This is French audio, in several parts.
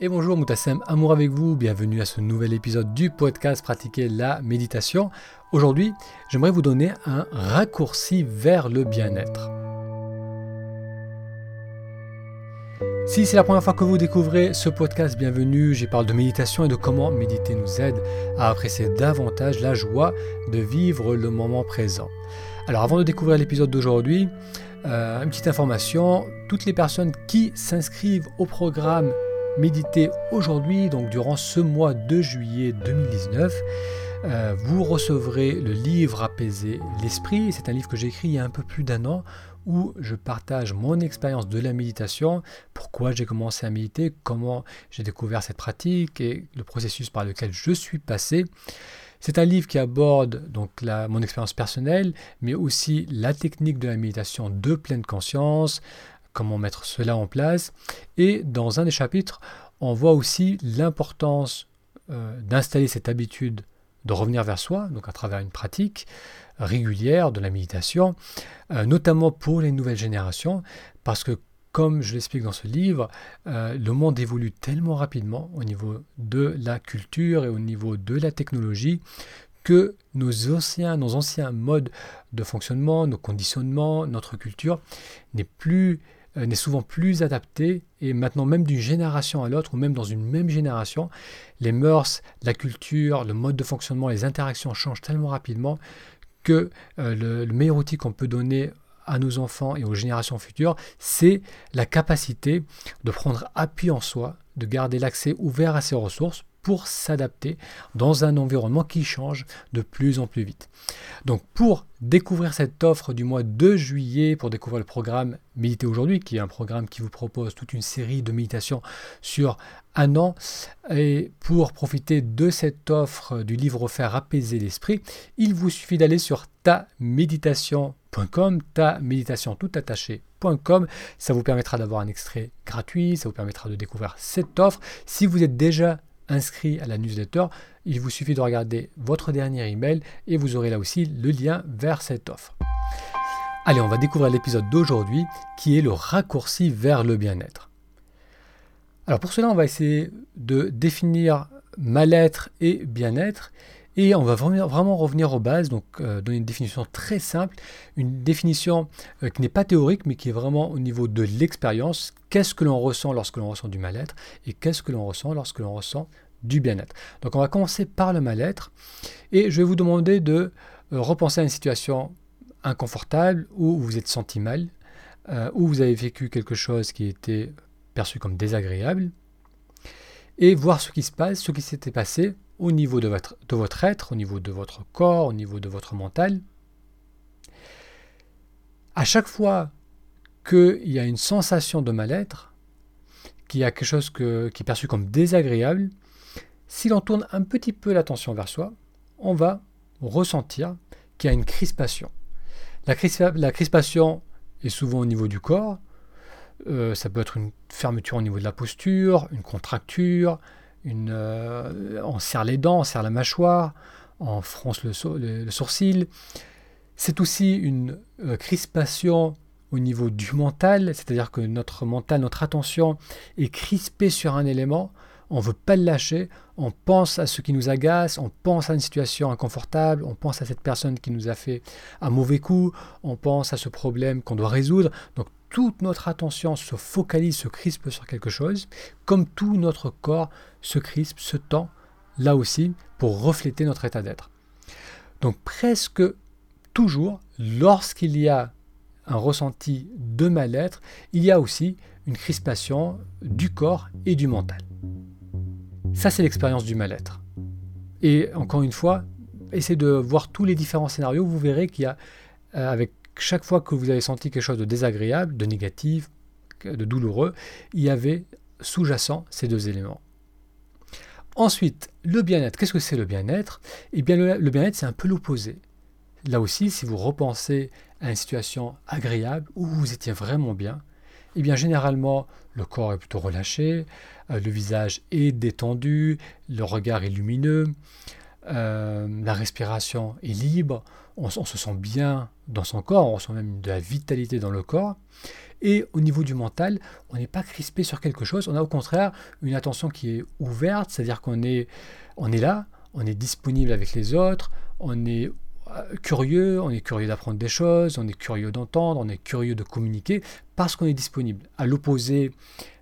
Et bonjour Moutassem, amour avec vous, bienvenue à ce nouvel épisode du podcast Pratiquer la méditation. Aujourd'hui, j'aimerais vous donner un raccourci vers le bien-être. Si c'est la première fois que vous découvrez ce podcast, bienvenue. J'y parle de méditation et de comment méditer nous aide à apprécier davantage la joie de vivre le moment présent. Alors avant de découvrir l'épisode d'aujourd'hui, euh, une petite information, toutes les personnes qui s'inscrivent au programme méditer aujourd'hui, donc durant ce mois de juillet 2019. Euh, vous recevrez le livre Apaiser l'esprit. C'est un livre que j'ai écrit il y a un peu plus d'un an où je partage mon expérience de la méditation, pourquoi j'ai commencé à méditer, comment j'ai découvert cette pratique et le processus par lequel je suis passé. C'est un livre qui aborde donc mon expérience personnelle, mais aussi la technique de la méditation de pleine conscience, comment mettre cela en place. Et dans un des chapitres, on voit aussi l'importance euh, d'installer cette habitude de revenir vers soi, donc à travers une pratique régulière de la méditation, euh, notamment pour les nouvelles générations, parce que comme je l'explique dans ce livre, euh, le monde évolue tellement rapidement au niveau de la culture et au niveau de la technologie que nos anciens, nos anciens modes de fonctionnement, nos conditionnements, notre culture n'est plus n'est souvent plus adapté et maintenant même d'une génération à l'autre ou même dans une même génération, les mœurs, la culture, le mode de fonctionnement, les interactions changent tellement rapidement que euh, le, le meilleur outil qu'on peut donner à nos enfants et aux générations futures, c'est la capacité de prendre appui en soi, de garder l'accès ouvert à ces ressources pour s'adapter dans un environnement qui change de plus en plus vite. Donc pour découvrir cette offre du mois de juillet, pour découvrir le programme Méditer aujourd'hui, qui est un programme qui vous propose toute une série de méditations sur un an, et pour profiter de cette offre du livre offert Apaiser l'esprit, il vous suffit d'aller sur taméditation.com, ta méditation tout attaché.com. Ça vous permettra d'avoir un extrait gratuit, ça vous permettra de découvrir cette offre. Si vous êtes déjà inscrit à la newsletter, il vous suffit de regarder votre dernier email et vous aurez là aussi le lien vers cette offre. Allez, on va découvrir l'épisode d'aujourd'hui qui est le raccourci vers le bien-être. Alors pour cela, on va essayer de définir mal-être et bien-être et on va vraiment revenir aux bases, donc euh, donner une définition très simple, une définition euh, qui n'est pas théorique, mais qui est vraiment au niveau de l'expérience. Qu'est-ce que l'on ressent lorsque l'on ressent du mal-être et qu'est-ce que l'on ressent lorsque l'on ressent du bien-être? Donc on va commencer par le mal-être et je vais vous demander de euh, repenser à une situation inconfortable où vous vous êtes senti mal, où vous avez vécu quelque chose qui était perçu comme désagréable et voir ce qui se passe, ce qui s'était passé au niveau de votre, de votre être, au niveau de votre corps, au niveau de votre mental. À chaque fois qu'il y a une sensation de mal-être, qu'il y a quelque chose qui est perçu comme désagréable, si l'on tourne un petit peu l'attention vers soi, on va ressentir qu'il y a une crispation. La, crispation est souvent au niveau du corps, euh, ça peut être une fermeture au niveau de la posture, une contracture, euh, on serre les dents, on serre la mâchoire, on fronce le, sourcil. C'est aussi une euh, crispation au niveau du mental, c'est-à-dire que notre mental, notre attention est crispée sur un élément, on ne veut pas le lâcher, on pense à ce qui nous agace, on pense à une situation inconfortable, on pense à cette personne qui nous a fait un mauvais coup, on pense à ce problème qu'on doit résoudre. Donc toute notre attention se focalise, se crispe sur quelque chose, comme tout notre corps se crispe, se tend, là aussi, pour refléter notre état d'être. Donc presque toujours, lorsqu'il y a un ressenti de mal-être, il y a aussi une crispation du corps et du mental. Ça, c'est l'expérience du mal-être. Et encore une fois, essayez de voir tous les différents scénarios, vous verrez qu'il y a, euh, avec chaque fois que vous avez senti quelque chose de désagréable, de négatif, de douloureux, il y avait sous-jacent ces deux éléments. Ensuite, le bien-être. Qu'est-ce que c'est le bien-être? Eh bien, le, bien-être, c'est un peu l'opposé. Là aussi, si vous repensez à une situation agréable où vous étiez vraiment bien, eh bien, généralement, le corps est plutôt relâché, euh, le visage est détendu, le regard est lumineux, euh, la respiration est libre, on, se sent bien dans son corps, on ressent même de la vitalité dans le corps. Et au niveau du mental, on n'est pas crispé sur quelque chose, on a au contraire une attention qui est ouverte, c'est-à-dire qu'on est, on est là, on est disponible avec les autres, on est curieux, on est curieux d'apprendre des choses, on est curieux d'entendre, on est curieux de communiquer parce qu'on est disponible. À l'opposé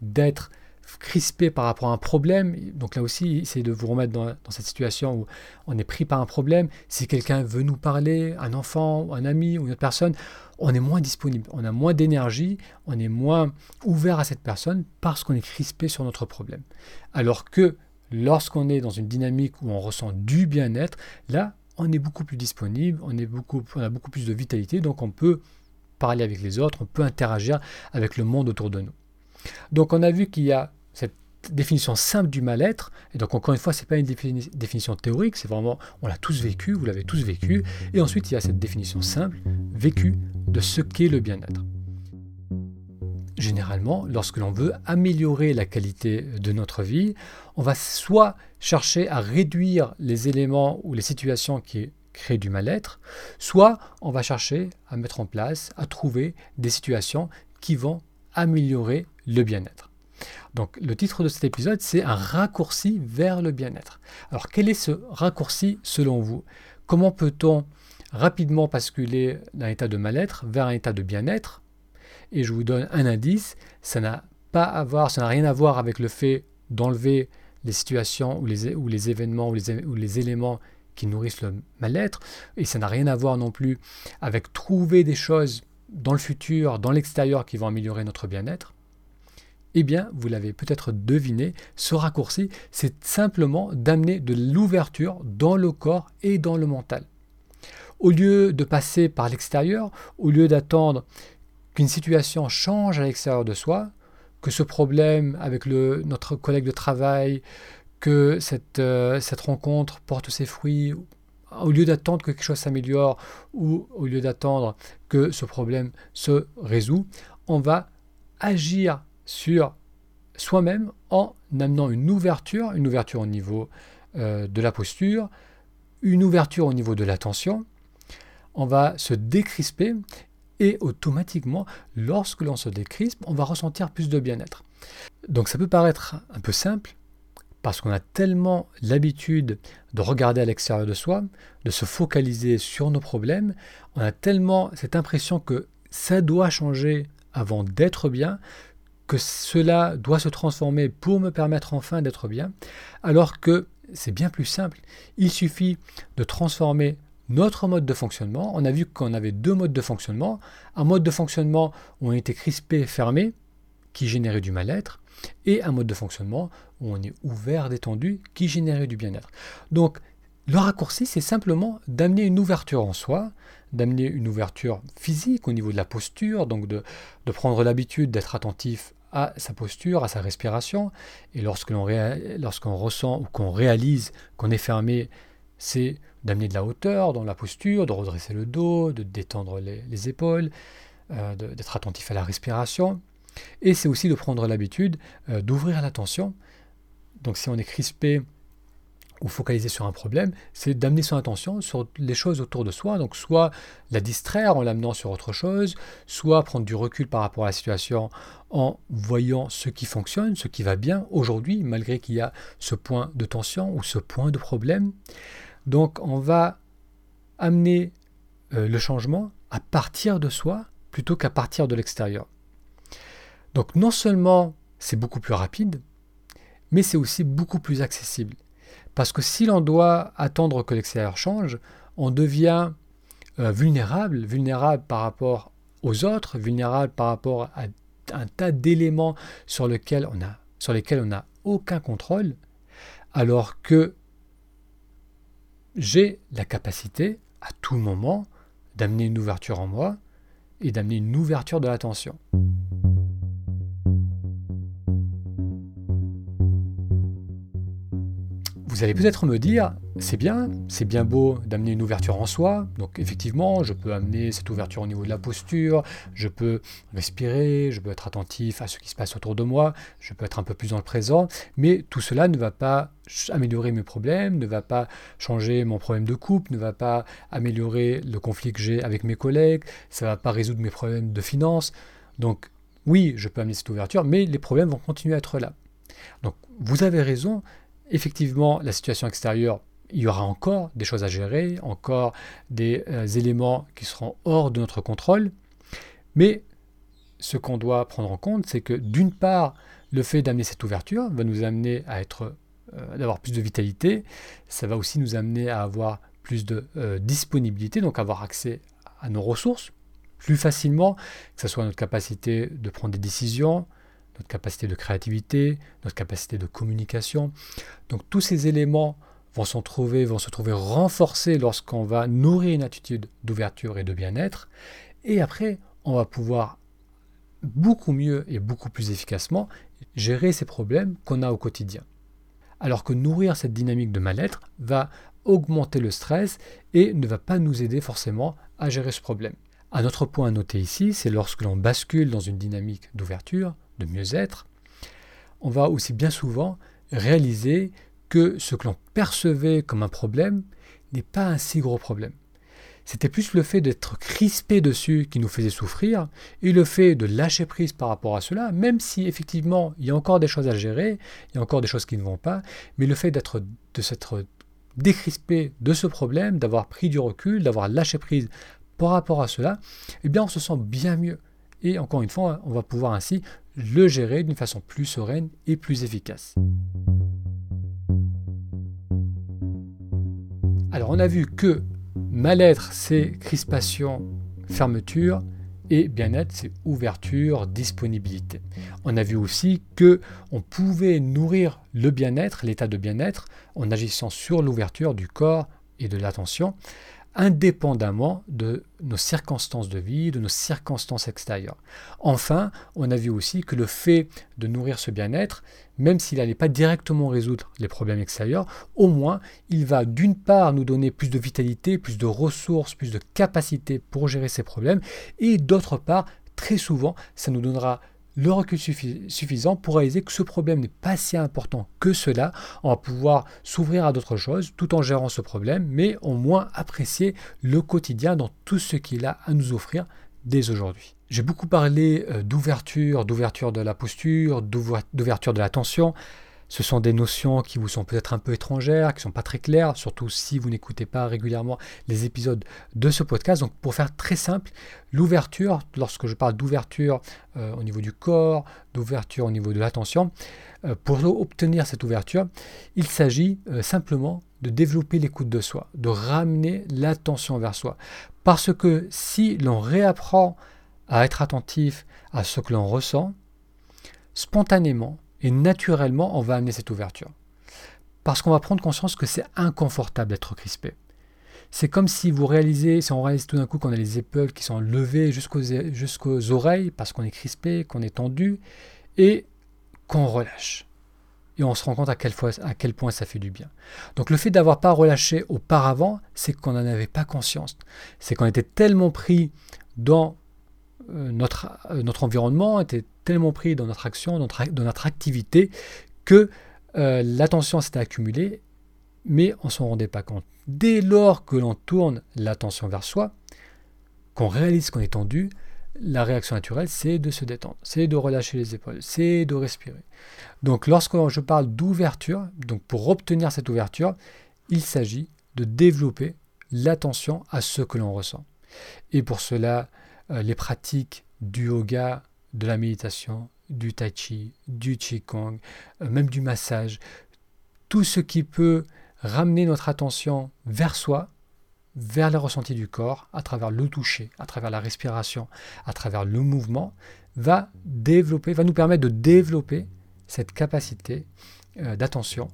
d'être crispé par rapport à un problème, donc là aussi, c'est de vous remettre dans, cette situation où on est pris par un problème. Si quelqu'un veut nous parler, un enfant, un ami ou une autre personne, on est moins disponible, on a moins d'énergie, on est moins ouvert à cette personne parce qu'on est crispé sur notre problème. Alors que lorsqu'on est dans une dynamique où on ressent du bien-être, là, on est beaucoup plus disponible, on, a beaucoup plus de vitalité, donc on peut parler avec les autres, on peut interagir avec le monde autour de nous. Donc on a vu qu'il y a cette définition simple du mal-être, et donc encore une fois, ce n'est pas une définition théorique, c'est vraiment, on l'a tous vécu, vous l'avez tous vécu, et ensuite il y a cette définition simple, vécue, de ce qu'est le bien-être. Généralement, lorsque l'on veut améliorer la qualité de notre vie, on va soit chercher à réduire les éléments ou les situations qui créent du mal-être, soit on va chercher à mettre en place, à trouver des situations qui vont améliorer le bien-être. Donc le titre de cet épisode, c'est un raccourci vers le bien-être. Alors quel est ce raccourci selon vous? Comment peut-on rapidement basculer d'un état de mal-être vers un état de bien-être? Et je vous donne un indice, ça n'a pas à voir, ça n'a rien à voir avec le fait d'enlever les situations ou les, événements ou les, ou les éléments qui nourrissent le mal-être, et ça n'a rien à voir non plus avec trouver des choses dans le futur, dans l'extérieur qui vont améliorer notre bien-être. Eh bien, vous l'avez peut-être deviné, ce raccourci, c'est simplement d'amener de l'ouverture dans le corps et dans le mental. Au lieu de passer par l'extérieur, au lieu d'attendre qu'une situation change à l'extérieur de soi, que ce problème avec notre collègue de travail, que cette, euh, cette rencontre porte ses fruits, au lieu d'attendre que quelque chose s'améliore ou au lieu d'attendre que ce problème se résout, on va agir sur soi-même en amenant une ouverture, une ouverture au niveau euh, de la posture, une ouverture au niveau de l'attention. On va se décrisper et automatiquement, lorsque l'on se décrispe, on va ressentir plus de bien-être. Donc ça peut paraître un peu simple, parce qu'on a tellement l'habitude de regarder à l'extérieur de soi, de se focaliser sur nos problèmes, on a tellement cette impression que ça doit changer avant d'être bien, que cela doit se transformer pour me permettre enfin d'être bien, alors que c'est bien plus simple. Il suffit de transformer notre mode de fonctionnement. On a vu qu'on avait deux modes de fonctionnement. Un mode de fonctionnement où on était crispé, fermé, qui générait du mal-être, et un mode de fonctionnement où on est ouvert, détendu, qui générait du bien-être. Donc, le raccourci, c'est simplement d'amener une ouverture en soi, d'amener une ouverture physique au niveau de la posture, donc de, prendre l'habitude d'être attentif à sa posture, à sa respiration. Et lorsque l'on lorsqu'on ressent ou qu'on réalise qu'on est fermé, c'est d'amener de la hauteur dans la posture, de redresser le dos, de détendre les, épaules, euh, d'être attentif à la respiration. Et c'est aussi de prendre l'habitude euh, d'ouvrir l'attention. Donc si on est crispé ou focalisé sur un problème, c'est d'amener son attention sur les choses autour de soi. Donc soit la distraire en l'amenant sur autre chose, soit prendre du recul par rapport à la situation en voyant ce qui fonctionne, ce qui va bien aujourd'hui, malgré qu'il y a ce point de tension ou ce point de problème. Donc on va amener euh, le changement à partir de soi plutôt qu'à partir de l'extérieur. Donc non seulement c'est beaucoup plus rapide, mais c'est aussi beaucoup plus accessible. Parce que si l'on doit attendre que l'extérieur change, on devient euh, vulnérable, vulnérable par rapport aux autres, vulnérable par rapport à un tas d'éléments sur, on sur lesquels on n'a aucun contrôle, alors que j'ai la capacité à tout moment d'amener une ouverture en moi et d'amener une ouverture de l'attention. Vous allez peut-être me dire, c'est bien, c'est bien beau d'amener une ouverture en soi. Donc effectivement, je peux amener cette ouverture au niveau de la posture, je peux respirer, je peux être attentif à ce qui se passe autour de moi, je peux être un peu plus dans le présent, mais tout cela ne va pas améliorer mes problèmes, ne va pas changer mon problème de couple, ne va pas améliorer le conflit que j'ai avec mes collègues, ça ne va pas résoudre mes problèmes de finances. Donc oui, je peux amener cette ouverture, mais les problèmes vont continuer à être là. Donc vous avez raison, effectivement, la situation extérieure, il y aura encore des choses à gérer, encore des euh, éléments qui seront hors de notre contrôle, mais ce qu'on doit prendre en compte, c'est que d'une part, le fait d'amener cette ouverture va nous amener à être, euh, d'avoir plus de vitalité, ça va aussi nous amener à avoir plus de euh, disponibilité, donc avoir accès à nos ressources plus facilement, que ce soit notre capacité de prendre des décisions, notre capacité de créativité, notre capacité de communication. Donc tous ces éléments vont, trouver, vont se trouver renforcés lorsqu'on va nourrir une attitude d'ouverture et de bien-être. Et après, on va pouvoir beaucoup mieux et beaucoup plus efficacement gérer ces problèmes qu'on a au quotidien. Alors que nourrir cette dynamique de mal-être va augmenter le stress et ne va pas nous aider forcément à gérer ce problème. Un autre point à noter ici, c'est lorsque l'on bascule dans une dynamique d'ouverture, de mieux-être, on va aussi bien souvent réaliser que ce que l'on percevait comme un problème n'est pas un si gros problème. C'était plus le fait d'être crispé dessus qui nous faisait souffrir, et le fait de lâcher prise par rapport à cela, même si effectivement il y a encore des choses à gérer, il y a encore des choses qui ne vont pas, mais le fait d'être de s'être décrispé de ce problème, d'avoir pris du recul, d'avoir lâché prise par rapport à cela, eh bien on se sent bien mieux. Et encore une fois, on va pouvoir ainsi le gérer d'une façon plus sereine et plus efficace. Alors on a vu que mal-être, c'est crispation, fermeture, et bien-être, c'est ouverture, disponibilité. On a vu aussi que on pouvait nourrir le bien-être, l'état de bien-être, en agissant sur l'ouverture du corps et de l'attention, indépendamment de nos circonstances de vie, de nos circonstances extérieures. Enfin, on a vu aussi que le fait de nourrir ce bien-être, même s'il n'allait pas directement résoudre les problèmes extérieurs, au moins il va d'une part nous donner plus de vitalité, plus de ressources, plus de capacité pour gérer ces problèmes, et d'autre part, très souvent, ça nous donnera le recul suffisant pour réaliser que ce problème n'est pas si important que cela. On va pouvoir s'ouvrir à d'autres choses tout en gérant ce problème, mais au moins apprécier le quotidien dans tout ce qu'il a à nous offrir dès aujourd'hui. J'ai beaucoup parlé euh, d'ouverture, d'ouverture de la posture, d'ouverture de l'attention. Ce sont des notions qui vous sont peut-être un peu étrangères, qui ne sont pas très claires, surtout si vous n'écoutez pas régulièrement les épisodes de ce podcast. Donc pour faire très simple, l'ouverture, lorsque je parle d'ouverture euh, au niveau du corps, d'ouverture au niveau de l'attention, euh, pour obtenir cette ouverture, il s'agit euh, simplement de développer l'écoute de soi, de ramener l'attention vers soi. Parce que si l'on réapprend à être attentif à ce que l'on ressent, spontanément, et naturellement, on va amener cette ouverture. Parce qu'on va prendre conscience que c'est inconfortable d'être crispé. C'est comme si vous réalisez, si on réalise tout d'un coup qu'on a les épaules qui sont levées jusqu'aux oreilles parce qu'on est crispé, qu'on est tendu, et qu'on relâche. Et on se rend compte à quel, à quel point ça fait du bien. Donc le fait d'avoir pas relâché auparavant, c'est qu'on n'en avait pas conscience. C'est qu'on était tellement pris dans notre, euh, notre environnement, était tellement pris dans notre action, dans notre, activité, que euh, l'attention s'était accumulée, mais on ne s'en rendait pas compte. Dès lors que l'on tourne l'attention vers soi, qu'on réalise qu'on est tendu, la réaction naturelle, c'est de se détendre, c'est de relâcher les épaules, c'est de respirer. Donc lorsque je parle d'ouverture, donc pour obtenir cette ouverture, il s'agit de développer l'attention à ce que l'on ressent. Et pour cela, euh, les pratiques du yoga, de la méditation, du tai chi, du qigong, euh, même du massage, tout ce qui peut ramener notre attention vers soi, vers les ressentis du corps, à travers le toucher, à travers la respiration, à travers le mouvement, va va nous permettre de développer cette capacité euh, d'attention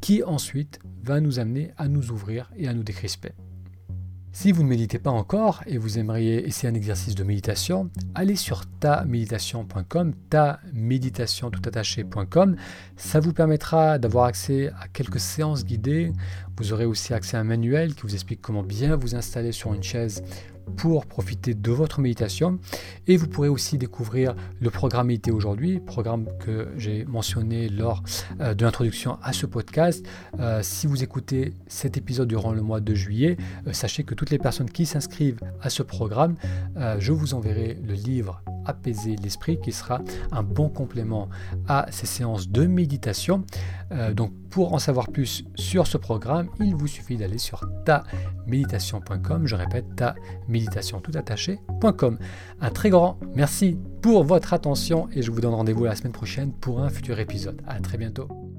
qui ensuite va nous amener à nous ouvrir et à nous décrisper. Si vous ne méditez pas encore et vous aimeriez essayer un exercice de méditation, allez sur taméditation.com, ta méditation tout attaché.com. Ça vous permettra d'avoir accès à quelques séances guidées. Vous aurez aussi accès à un manuel qui vous explique comment bien vous installer sur une chaise pour profiter de votre méditation. Et vous pourrez aussi découvrir le programme Méditer aujourd'hui, programme que j'ai mentionné lors euh, de l'introduction à ce podcast. Euh, si vous écoutez cet épisode durant le mois de juillet, euh, sachez que toutes les personnes qui s'inscrivent à ce programme, je vous enverrai le livre apaiser l'esprit qui sera un bon complément à ces séances de méditation. Euh, donc pour en savoir plus sur ce programme, il vous suffit d'aller sur taméditation.com. Je répète, ta méditation tout attaché.com. Un très grand merci pour votre attention et je vous donne rendez-vous la semaine prochaine pour un futur épisode. À très bientôt.